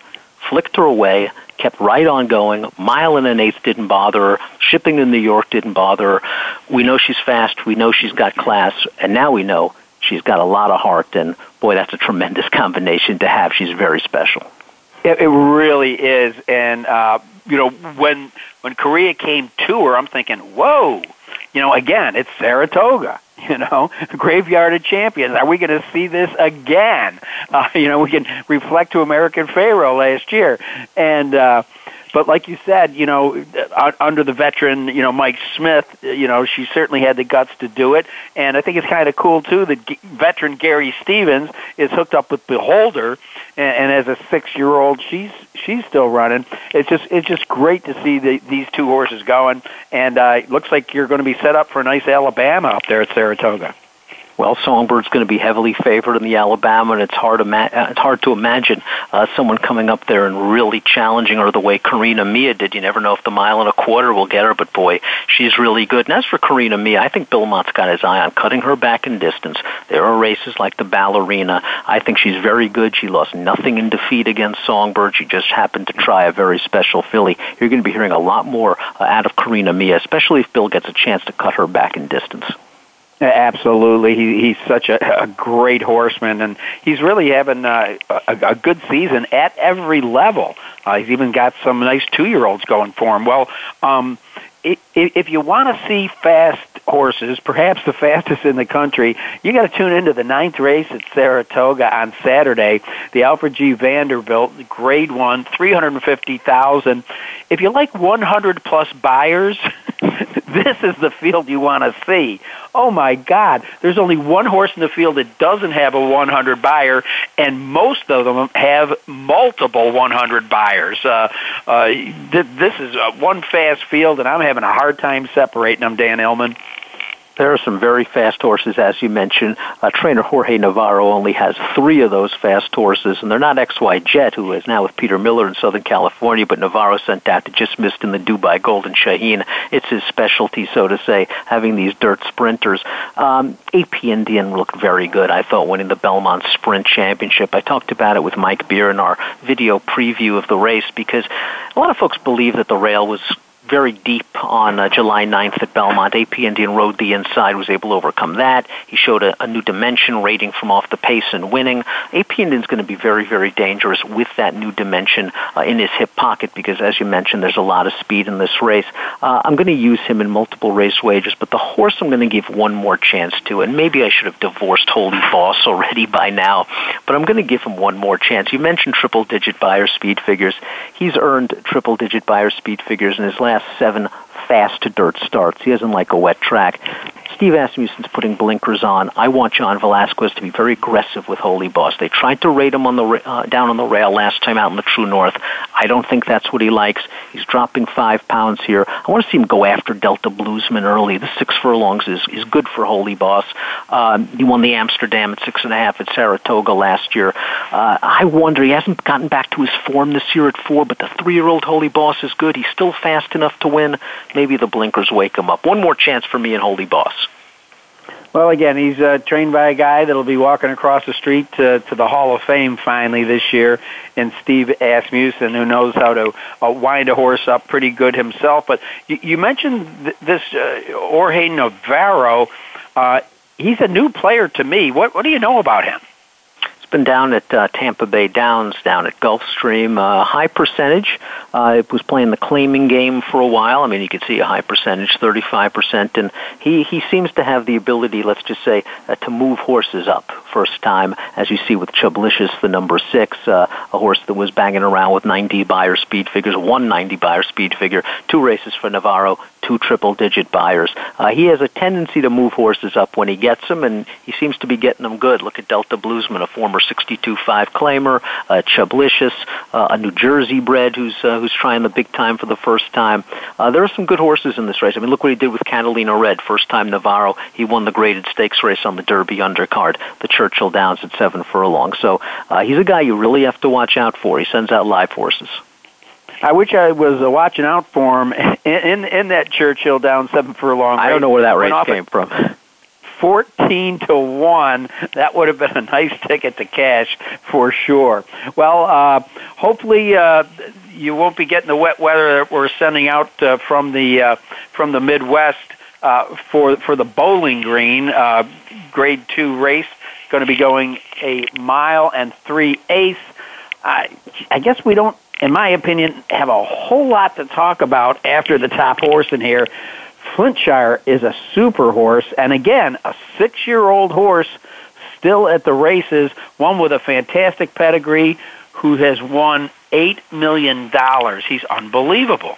Speaker 10: flicked her away, kept right on going. Mile and an eighth didn't bother her. Shipping to New York didn't bother her. We know she's fast. We know she's got class. And now we know She's got a lot of heart, and boy, that's a tremendous combination to have. She's very special.
Speaker 4: It, it really is, and uh, you know when when Korea came to her, I'm thinking, whoa, you know, again, it's Saratoga. You know, graveyard of champions. Are we going to see this again? Uh, you know, we can reflect to American Pharoah last year, and uh, but like you said, you know, under the veteran, you know, Mike Smith, you know, she certainly had the guts to do it. And I think it's kind of cool too that veteran Gary Stevens is hooked up with Beholder, and, and as a six-year-old, she's she's still running. It's just it's just great to see the, these two horses going, and uh, looks like you're going to be set up for a nice Alabama up there at Saratoga.
Speaker 10: Well, Songbird's going to be heavily favored in the Alabama, and it's hard to uh, it's hard to imagine uh, someone coming up there and really challenging her the way Carina Mia did. You never know if the mile and a quarter will get her, but boy, she's really good. And as for Carina Mia, I think Bill Mott's got his eye on cutting her back in distance. There are races like the Ballerina. I think she's very good. She lost nothing in defeat against Songbird. She just happened to try a very special filly. You're going to be hearing a lot more uh, out of Carina Mia, especially if Bill gets a chance to cut her back in distance.
Speaker 4: Absolutely, he, he's such a, a great horseman, and he's really having uh, a, a good season at every level. Uh, he's even got some nice two-year-olds going for him. Well, um, if you want to see fast horses, perhaps the fastest in the country, you got to tune into the ninth race at Saratoga on Saturday. The Alfred G. Vanderbilt Grade One, three hundred and fifty thousand. If you like one hundred plus Beyers, this is the field you want to see. Oh my God! There's only one horse in the field that doesn't have a 100 Beyer, and most of them have multiple 100 Beyers. Uh, uh, th- this is a one fast field, and I'm having a hard time separating them. Dan Illman.
Speaker 10: There are some very fast horses, as you mentioned. Uh, trainer Jorge Navarro only has three of those fast horses, and they're not XY Jet, who is now with Peter Miller in Southern California, but Navarro sent that to just missed in the Dubai Golden Shaheen. It's his specialty, so to say, having these dirt sprinters. Um, AP Indian looked very good, I thought, winning the Belmont Sprint Championship. I talked about it with Mike Beer in our video preview of the race because a lot of folks believe that the rail was very deep on uh, July 9th at Belmont. AP Indian rode the inside, was able to overcome that. He showed a, a new dimension rating from off the pace and winning. AP Indian's going to be very, very dangerous with that new dimension uh, in his hip pocket because, as you mentioned, there's a lot of speed in this race. Uh, I'm going to use him in multiple race wagers, but the horse I'm going to give one more chance to, and maybe I should have divorced Holy Boss already by now, but I'm going to give him one more chance. You mentioned triple digit Beyer speed figures. He's earned triple digit Beyer speed figures in his last seven fast to dirt starts. He doesn't like a wet track. Steve Asmussen's putting blinkers on. I want John Velazquez to be very aggressive with Holy Boss. They tried to rate him on the uh, down on the rail last time out in the True North. I don't think that's what he likes. He's dropping five pounds here. I want to see him go after Delta Bluesman early. The six furlongs is is good for Holy Boss. Um, he won the Amsterdam at six and a half at Saratoga last year. Uh, I wonder he hasn't gotten back to his form this year at four, but the three-year-old Holy Boss is good. He's still fast enough to win. Maybe the blinkers wake him up. One more chance for me and Holy Boss.
Speaker 4: Well, again, he's uh, trained by a guy that'll be walking across the street to, to the Hall of Fame finally this year, and Steve Asmussen, who knows how to uh, wind a horse up pretty good himself. But you, you mentioned th- this uh, Jorge Navarro. Uh, he's a new player to me. What, what do you know about him?
Speaker 10: Been down at uh, Tampa Bay Downs, down at Gulfstream. Uh, high percentage. Uh, it was playing the claiming game for a while. I mean, you could see a high percentage, 35%. And he, he seems to have the ability, let's just say, uh, to move horses up first time, as you see with Chublicious, the number six, uh, a horse that was banging around with 90 Beyer speed figures, 190 Beyer speed figure, two races for Navarro, two triple digit Beyers. Uh, he has a tendency to move horses up when he gets them, and he seems to be getting them good. Look at Delta Bluesman, a former 62-5 claimer, uh, Chublicious, uh, a New Jersey bred who's uh, who's trying the big time for the first time. Uh, there are some good horses in this race. I mean, look what he did with Catalina Red, first time Navarro. He won the graded stakes race on the Derby undercard, the Churchill Downs at seven furlongs. So uh, he's a guy you really have to watch out for. He sends out live horses.
Speaker 4: I wish I was uh, watching out for him in, in in that Churchill down seven furlong.
Speaker 10: I don't know where that race came from.
Speaker 4: 14 to 1. That would have been a nice ticket to cash for sure. Well, uh, hopefully uh, you won't be getting the wet weather that we're sending out uh, from the uh, from the Midwest uh, for for the Bowling Green uh, Grade 2 race. Going to be going a mile and three eighths. I, I guess we don't, in my opinion, have a whole lot to talk about after the top horse in here. Flintshire is a super horse, and again, a six year old horse still at the races, one with a fantastic pedigree who has won $8 million. He's unbelievable.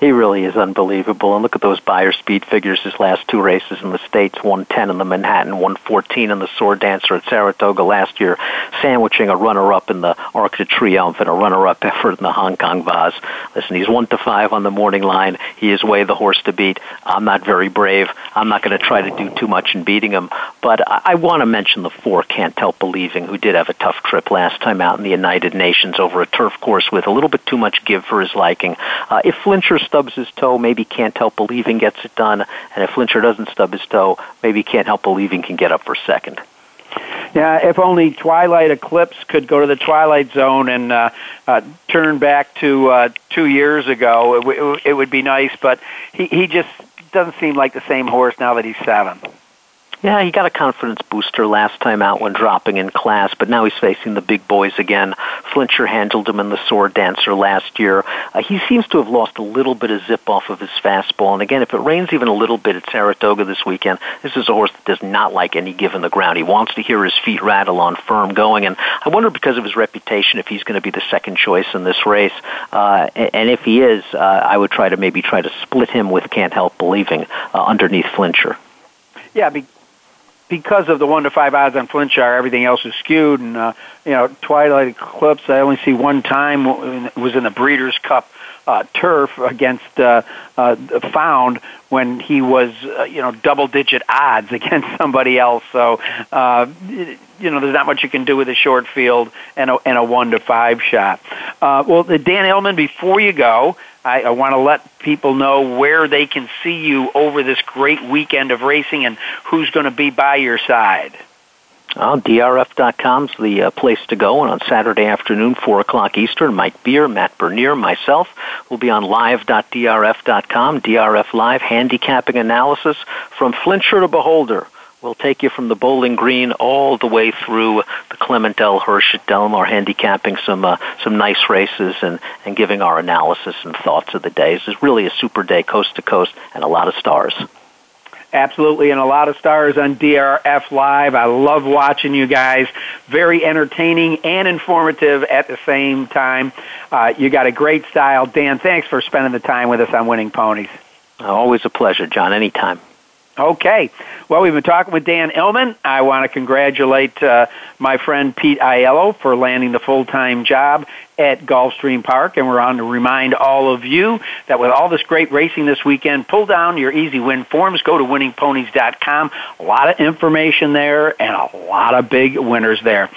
Speaker 10: He really is unbelievable. And look at those Beyer speed figures. His last two races in the States, 110 in the Manhattan, 114 in the Sword Dancer at Saratoga last year, sandwiching a runner-up in the Arc de Triomphe and a runner-up effort in the Hong Kong Vase. Listen, he's one to five on the morning line. He is way the horse to beat. I'm not very brave. I'm not going to try to do too much in beating him. But I, I want to mention the four Can't Help Believing, who did have a tough trip last time out in the United Nations over a turf course with a little bit too much give for his liking. Uh, if Flintshire stubs his toe, maybe Can't Help Believing gets it done. And if Flintshire doesn't stub his toe, maybe Can't Help Believing can get up for second.
Speaker 4: Yeah, if only Twilight Eclipse could go to the Twilight Zone and uh, uh, turn back to uh, two years ago, it, w- it would be nice. But he, he just doesn't seem like the same horse now that he's seven.
Speaker 10: Yeah, he got a confidence booster last time out when dropping in class, but now he's facing the big boys again. Flintshire handled him in the sword dancer last year. Uh, he seems to have lost a little bit of zip off of his fastball. And again, if it rains even a little bit at Saratoga this weekend, this is a horse that does not like any given the ground. He wants to hear his feet rattle on firm going. And I wonder because of his reputation if he's going to be the second choice in this race. Uh, and if he is, uh, I would try to maybe try to split him with Can't Help Believing uh, underneath Flintshire.
Speaker 4: Yeah, be- because of the one to five odds on Flintshire, everything else is skewed. And uh, you know, Twilight Eclipse, I only see one time it was in the Breeders' Cup uh, turf against uh, uh, Found when he was uh, you know double digit odds against somebody else. So uh, you know, there's not much you can do with a short field and a, and a one to five shot. Uh, well, Dan Illman, before you go. I, I want to let people know where they can see you over this great weekend of racing and who's going to be by your side.
Speaker 10: DRF.com is the uh, place to go. And on Saturday afternoon, 4 o'clock Eastern, Mike Beer, Matt Bernier, myself will be on live.drf.com, DRF Live, handicapping analysis from Flintshire to Beholder. We'll take you from the Bowling Green all the way through the Clement L. Hirsch at Delmar, handicapping some uh, some nice races and, and giving our analysis and thoughts of the days. It's really a super day, coast to coast, and a lot of stars.
Speaker 4: Absolutely, and a lot of stars on DRF Live. I love watching you guys. Very entertaining and informative at the same time. Uh, you got a great style. Dan, thanks for spending the time with us on Winning Ponies.
Speaker 10: Always a pleasure, John. Anytime.
Speaker 4: Okay. Well, we've been talking with Dan Illman. I want to congratulate uh, my friend Pete Aiello for landing the full-time job at Gulfstream Park, and we're on to remind all of you that with all this great racing this weekend, pull down your easy win forms. Go to winningponies.com. A lot of information there and a lot of big winners there.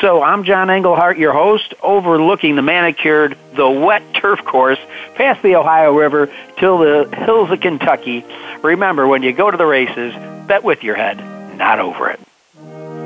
Speaker 4: So I'm John Englehart, your host, overlooking the manicured, the wet turf course past the Ohio River till the hills of Kentucky. Remember, when you go to the races, bet with your head, not over it.